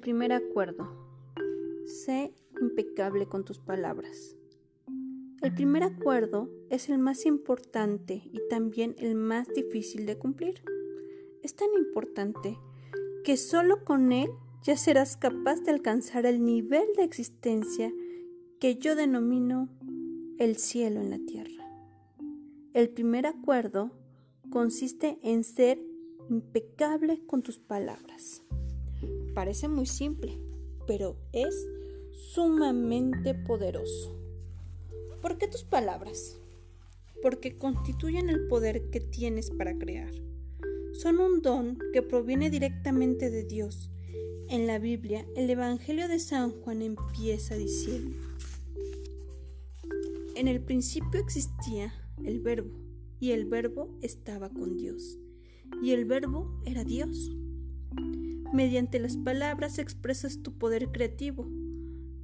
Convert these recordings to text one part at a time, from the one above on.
primer acuerdo. Sé impecable con tus palabras. El primer acuerdo es el más importante y también el más difícil de cumplir. Es tan importante que solo con él ya serás capaz de alcanzar el nivel de existencia que yo denomino el cielo en la tierra. El primer acuerdo consiste en ser impecable con tus palabras. Parece muy simple, pero es sumamente poderoso. ¿Por qué tus palabras? Porque constituyen el poder que tienes para crear. Son un don que proviene directamente de Dios. En la Biblia, el Evangelio de San Juan empieza diciendo, En el principio existía el verbo, y el verbo estaba con Dios, y el verbo era Dios. Mediante las palabras expresas tu poder creativo,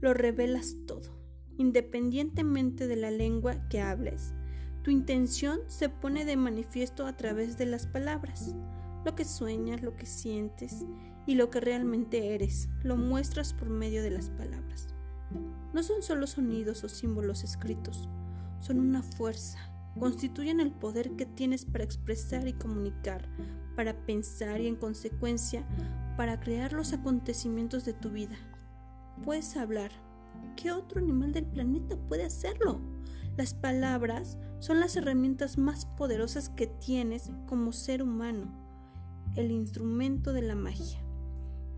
lo revelas todo, independientemente de la lengua que hables. Tu intención se pone de manifiesto a través de las palabras. Lo que sueñas, lo que sientes y lo que realmente eres, lo muestras por medio de las palabras. No son solo sonidos o símbolos escritos, son una fuerza, constituyen el poder que tienes para expresar y comunicar, para pensar y en consecuencia para crear los acontecimientos de tu vida. Puedes hablar. ¿Qué otro animal del planeta puede hacerlo? Las palabras son las herramientas más poderosas que tienes como ser humano, el instrumento de la magia.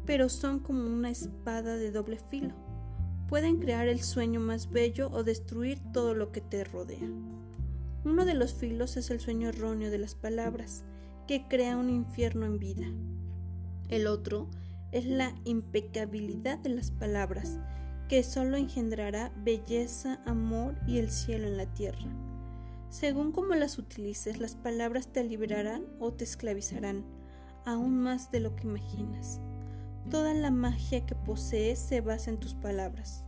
Pero son como una espada de doble filo. Pueden crear el sueño más bello o destruir todo lo que te rodea. Uno de los filos es el sueño erróneo de las palabras, que crea un infierno en vida. El otro es la impecabilidad de las palabras, que solo engendrará belleza, amor y el cielo en la tierra. Según como las utilices, las palabras te liberarán o te esclavizarán, aún más de lo que imaginas. Toda la magia que posees se basa en tus palabras.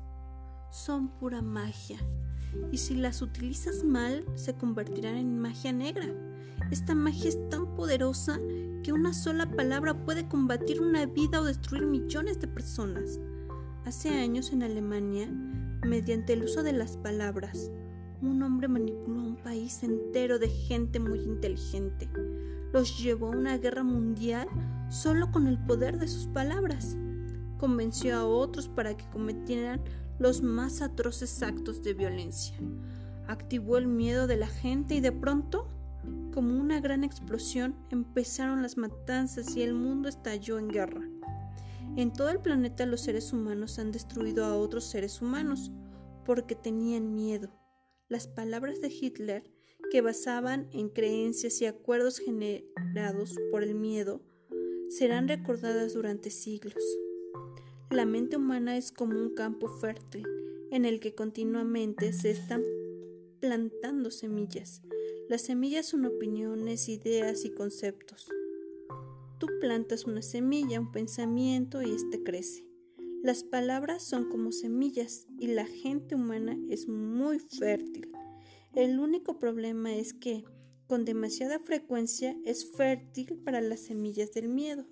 Son pura magia, y si las utilizas mal, se convertirán en magia negra. Esta magia es tan poderosa que una sola palabra puede combatir una vida o destruir millones de personas. Hace años en Alemania, mediante el uso de las palabras, un hombre manipuló a un país entero de gente muy inteligente. Los llevó a una guerra mundial solo con el poder de sus palabras. Convenció a otros para que cometieran los más atroces actos de violencia. Activó el miedo de la gente y de pronto como una gran explosión empezaron las matanzas y el mundo estalló en guerra. En todo el planeta los seres humanos han destruido a otros seres humanos porque tenían miedo. Las palabras de Hitler, que basaban en creencias y acuerdos generados por el miedo, serán recordadas durante siglos. La mente humana es como un campo fértil en el que continuamente se están plantando semillas las semillas son opiniones, ideas y conceptos. Tú plantas una semilla, un pensamiento y éste crece. Las palabras son como semillas y la gente humana es muy fértil. El único problema es que con demasiada frecuencia es fértil para las semillas del miedo.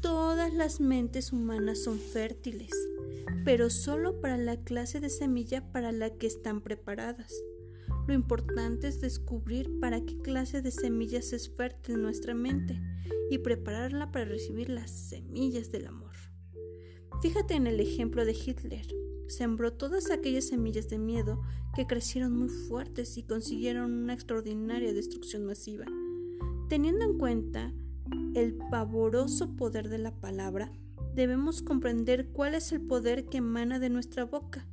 Todas las mentes humanas son fértiles, pero solo para la clase de semilla para la que están preparadas. Lo importante es descubrir para qué clase de semillas es fértil nuestra mente y prepararla para recibir las semillas del amor. Fíjate en el ejemplo de Hitler. Sembró todas aquellas semillas de miedo que crecieron muy fuertes y consiguieron una extraordinaria destrucción masiva. Teniendo en cuenta el pavoroso poder de la palabra, debemos comprender cuál es el poder que emana de nuestra boca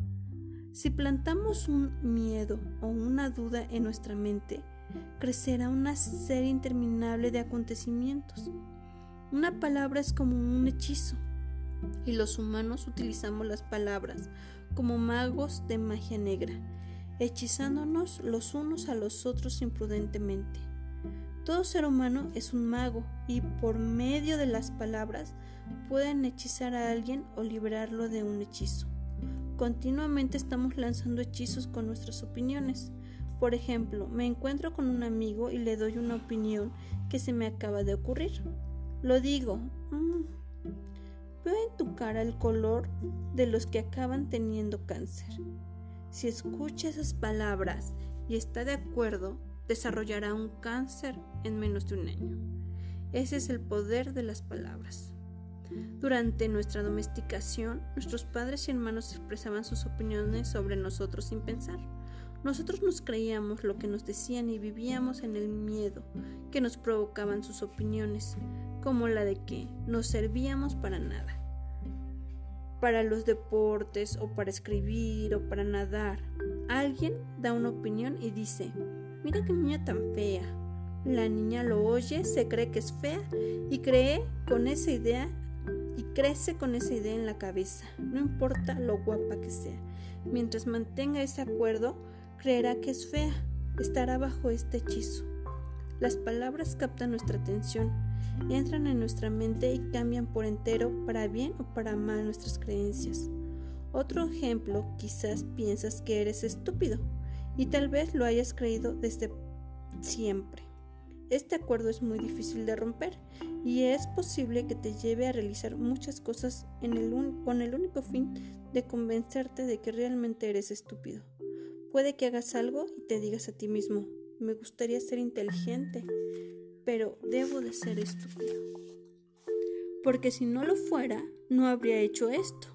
si plantamos un miedo o una duda en nuestra mente, crecerá una serie interminable de acontecimientos. Una palabra es como un hechizo, y los humanos utilizamos las palabras como magos de magia negra, hechizándonos los unos a los otros imprudentemente. Todo ser humano es un mago y por medio de las palabras pueden hechizar a alguien o librarlo de un hechizo. Continuamente estamos lanzando hechizos con nuestras opiniones. Por ejemplo, me encuentro con un amigo y le doy una opinión que se me acaba de ocurrir. Lo digo, mm, Veo en tu cara el color de los que acaban teniendo cáncer. Si escucha esas palabras y está de acuerdo, desarrollará un cáncer en menos de un año. Ese es el poder de las palabras. Durante nuestra domesticación, nuestros padres y hermanos expresaban sus opiniones sobre nosotros sin pensar. Nosotros nos creíamos lo que nos decían y vivíamos en el miedo que nos provocaban sus opiniones, como la de que no servíamos para nada. Para los deportes o para escribir o para nadar, alguien da una opinión y dice, mira qué niña tan fea. La niña lo oye, se cree que es fea y cree con esa idea y crece con esa idea en la cabeza, no importa lo guapa que sea. Mientras mantenga ese acuerdo, creerá que es fea, estará bajo este hechizo. Las palabras captan nuestra atención, entran en nuestra mente y cambian por entero para bien o para mal nuestras creencias. Otro ejemplo, quizás piensas que eres estúpido y tal vez lo hayas creído desde siempre. Este acuerdo es muy difícil de romper y es posible que te lleve a realizar muchas cosas con el único fin de convencerte de que realmente eres estúpido. Puede que hagas algo y te digas a ti mismo, me gustaría ser inteligente, pero debo de ser estúpido. Porque si no lo fuera, no habría hecho esto.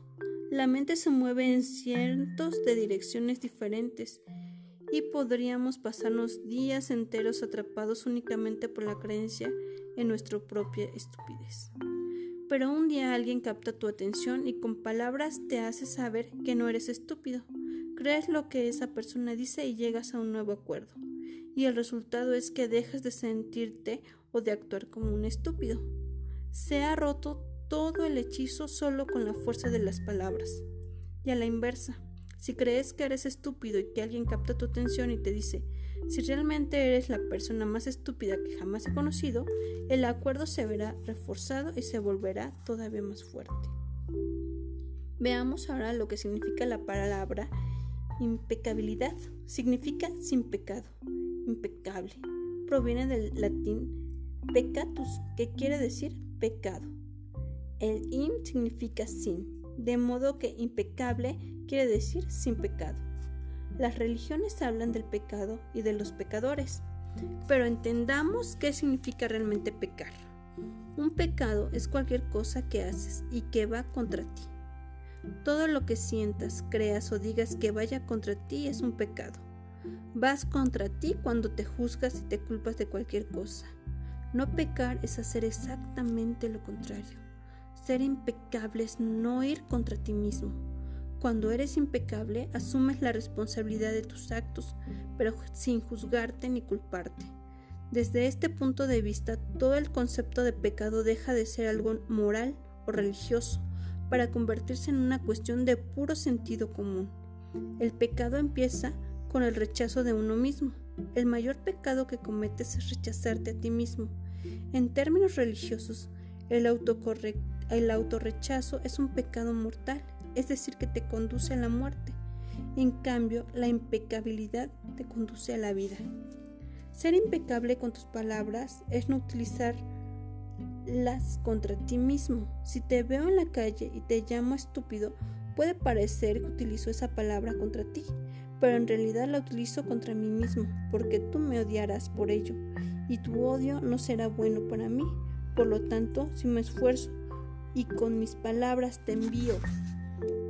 La mente se mueve en cientos de direcciones diferentes y podríamos pasarnos días enteros atrapados únicamente por la creencia en nuestra propia estupidez. Pero un día alguien capta tu atención y con palabras te hace saber que no eres estúpido. Crees lo que esa persona dice y llegas a un nuevo acuerdo. Y el resultado es que dejas de sentirte o de actuar como un estúpido. Se ha roto todo el hechizo solo con la fuerza de las palabras. Y a la inversa, si crees que eres estúpido y que alguien capta tu atención y te dice, si realmente eres la persona más estúpida que jamás he conocido, el acuerdo se verá reforzado y se volverá todavía más fuerte. Veamos ahora lo que significa la palabra impecabilidad. Significa sin pecado, impecable. Proviene del latín peccatus, que quiere decir pecado. El im significa sin, de modo que impecable quiere decir sin pecado. Las religiones hablan del pecado y de los pecadores, pero entendamos qué significa realmente pecar. Un pecado es cualquier cosa que haces y que va contra ti. Todo lo que sientas, creas o digas que vaya contra ti es un pecado. Vas contra ti cuando te juzgas y te culpas de cualquier cosa. No pecar es hacer exactamente lo contrario. Ser impecable es no ir contra ti mismo. Cuando eres impecable, asumes la responsabilidad de tus actos, pero sin juzgarte ni culparte. Desde este punto de vista, todo el concepto de pecado deja de ser algo moral o religioso para convertirse en una cuestión de puro sentido común. El pecado empieza con el rechazo de uno mismo. El mayor pecado que cometes es rechazarte a ti mismo. En términos religiosos, el, el autorrechazo es un pecado mortal es decir, que te conduce a la muerte. En cambio, la impecabilidad te conduce a la vida. Ser impecable con tus palabras es no utilizarlas contra ti mismo. Si te veo en la calle y te llamo estúpido, puede parecer que utilizo esa palabra contra ti, pero en realidad la utilizo contra mí mismo, porque tú me odiarás por ello, y tu odio no será bueno para mí. Por lo tanto, si me esfuerzo y con mis palabras te envío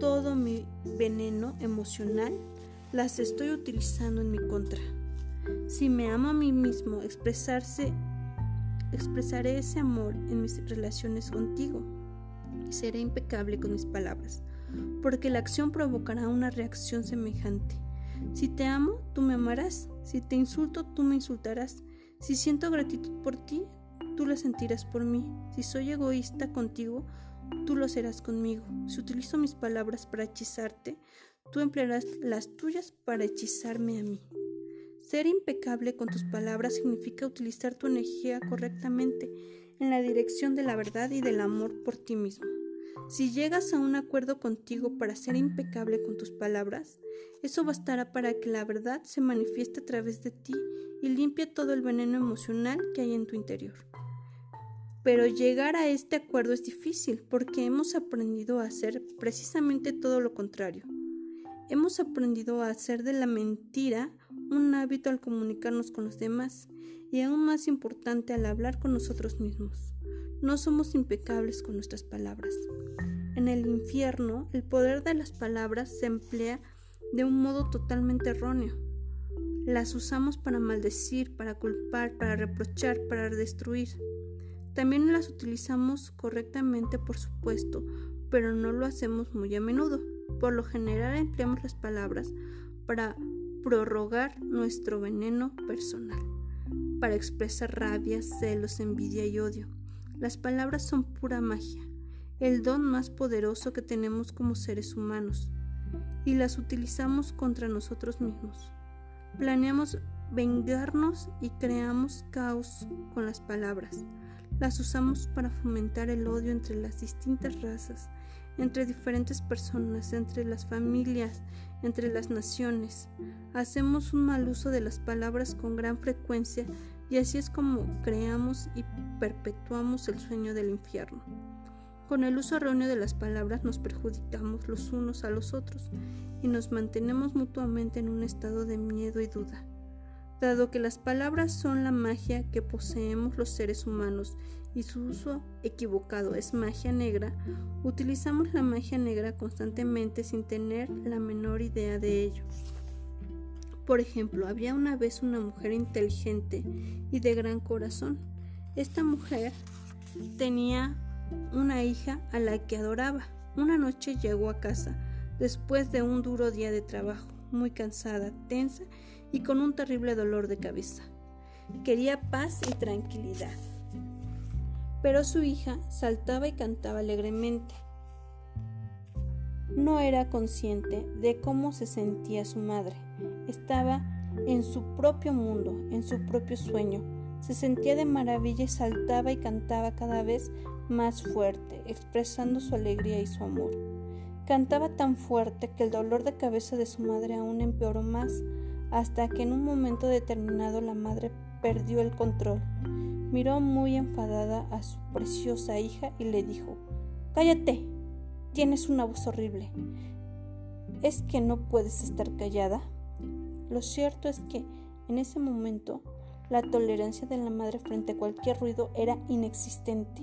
todo mi veneno emocional las estoy utilizando en mi contra. Si me amo a mí mismo, expresarse, expresaré ese amor en mis relaciones contigo y seré impecable con mis palabras, porque la acción provocará una reacción semejante. Si te amo, tú me amarás. Si te insulto, tú me insultarás. Si siento gratitud por ti, tú la sentirás por mí. Si soy egoísta contigo, tú lo serás conmigo. Si utilizo mis palabras para hechizarte, tú emplearás las tuyas para hechizarme a mí. Ser impecable con tus palabras significa utilizar tu energía correctamente en la dirección de la verdad y del amor por ti mismo. Si llegas a un acuerdo contigo para ser impecable con tus palabras, eso bastará para que la verdad se manifieste a través de ti y limpie todo el veneno emocional que hay en tu interior. Pero llegar a este acuerdo es difícil porque hemos aprendido a hacer precisamente todo lo contrario. Hemos aprendido a hacer de la mentira un hábito al comunicarnos con los demás y aún más importante al hablar con nosotros mismos. No somos impecables con nuestras palabras. En el infierno, el poder de las palabras se emplea de un modo totalmente erróneo. Las usamos para maldecir, para culpar, para reprochar, para destruir. También las utilizamos correctamente, por supuesto, pero no lo hacemos muy a menudo. Por lo general empleamos las palabras para prorrogar nuestro veneno personal, para expresar rabia, celos, envidia y odio. Las palabras son pura magia, el don más poderoso que tenemos como seres humanos, y las utilizamos contra nosotros mismos. Planeamos vengarnos y creamos caos con las palabras. Las usamos para fomentar el odio entre las distintas razas, entre diferentes personas, entre las familias, entre las naciones. Hacemos un mal uso de las palabras con gran frecuencia y así es como creamos y perpetuamos el sueño del infierno. Con el uso erróneo de las palabras nos perjudicamos los unos a los otros y nos mantenemos mutuamente en un estado de miedo y duda. Dado que las palabras son la magia que poseemos los seres humanos y su uso equivocado es magia negra, utilizamos la magia negra constantemente sin tener la menor idea de ello. Por ejemplo, había una vez una mujer inteligente y de gran corazón. Esta mujer tenía una hija a la que adoraba. Una noche llegó a casa, después de un duro día de trabajo, muy cansada, tensa y con un terrible dolor de cabeza. Quería paz y tranquilidad. Pero su hija saltaba y cantaba alegremente. No era consciente de cómo se sentía su madre. Estaba en su propio mundo, en su propio sueño. Se sentía de maravilla y saltaba y cantaba cada vez más fuerte, expresando su alegría y su amor. Cantaba tan fuerte que el dolor de cabeza de su madre aún empeoró más hasta que en un momento determinado la madre perdió el control. Miró muy enfadada a su preciosa hija y le dijo, Cállate, tienes una voz horrible. ¿Es que no puedes estar callada? Lo cierto es que en ese momento la tolerancia de la madre frente a cualquier ruido era inexistente.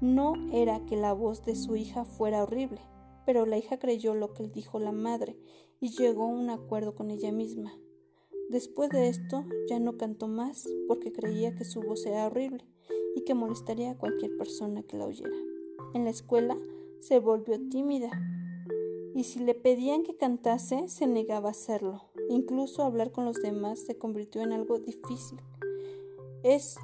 No era que la voz de su hija fuera horrible, pero la hija creyó lo que dijo la madre y llegó a un acuerdo con ella misma. Después de esto ya no cantó más porque creía que su voz era horrible y que molestaría a cualquier persona que la oyera. En la escuela se volvió tímida y si le pedían que cantase se negaba a hacerlo. Incluso hablar con los demás se convirtió en algo difícil. Es,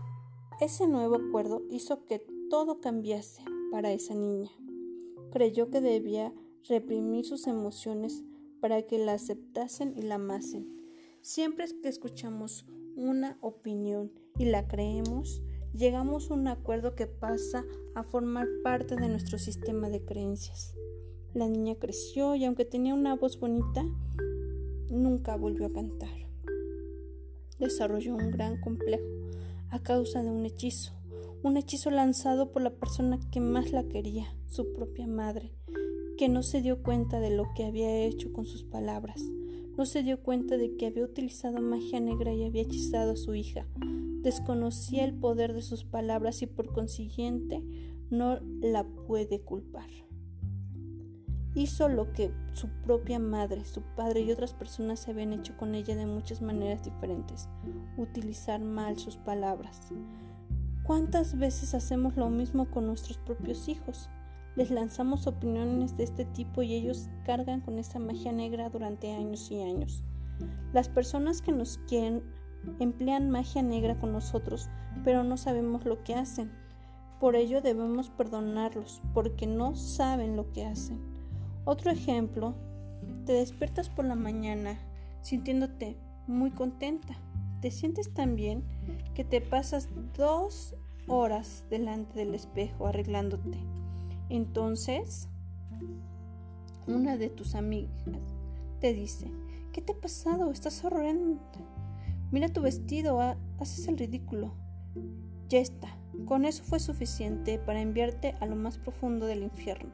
ese nuevo acuerdo hizo que todo cambiase para esa niña. Creyó que debía reprimir sus emociones para que la aceptasen y la amasen. Siempre que escuchamos una opinión y la creemos, llegamos a un acuerdo que pasa a formar parte de nuestro sistema de creencias. La niña creció y aunque tenía una voz bonita, nunca volvió a cantar. Desarrolló un gran complejo a causa de un hechizo, un hechizo lanzado por la persona que más la quería, su propia madre, que no se dio cuenta de lo que había hecho con sus palabras. No se dio cuenta de que había utilizado magia negra y había hechizado a su hija. Desconocía el poder de sus palabras y por consiguiente no la puede culpar. Hizo lo que su propia madre, su padre y otras personas habían hecho con ella de muchas maneras diferentes, utilizar mal sus palabras. ¿Cuántas veces hacemos lo mismo con nuestros propios hijos? Les lanzamos opiniones de este tipo y ellos cargan con esa magia negra durante años y años. Las personas que nos quieren emplean magia negra con nosotros, pero no sabemos lo que hacen. Por ello debemos perdonarlos, porque no saben lo que hacen. Otro ejemplo, te despiertas por la mañana sintiéndote muy contenta. Te sientes tan bien que te pasas dos horas delante del espejo arreglándote entonces, una de tus amigas te dice, ¿qué te ha pasado? Estás horrenda. Mira tu vestido, haces el ridículo. Ya está, con eso fue suficiente para enviarte a lo más profundo del infierno.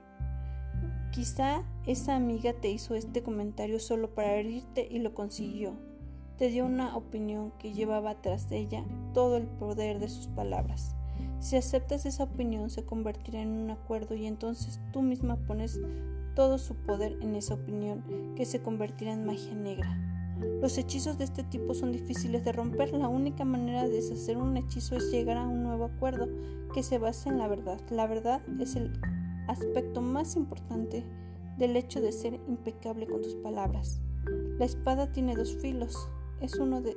Quizá esa amiga te hizo este comentario solo para herirte y lo consiguió. Te dio una opinión que llevaba tras ella todo el poder de sus palabras. Si aceptas esa opinión se convertirá en un acuerdo y entonces tú misma pones todo su poder en esa opinión que se convertirá en magia negra. Los hechizos de este tipo son difíciles de romper. La única manera de deshacer un hechizo es llegar a un nuevo acuerdo que se base en la verdad. La verdad es el aspecto más importante del hecho de ser impecable con tus palabras. La espada tiene dos filos. Es uno de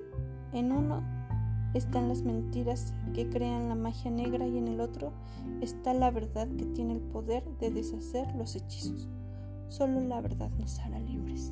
en uno están las mentiras que crean la magia negra y en el otro está la verdad que tiene el poder de deshacer los hechizos. Solo la verdad nos hará libres.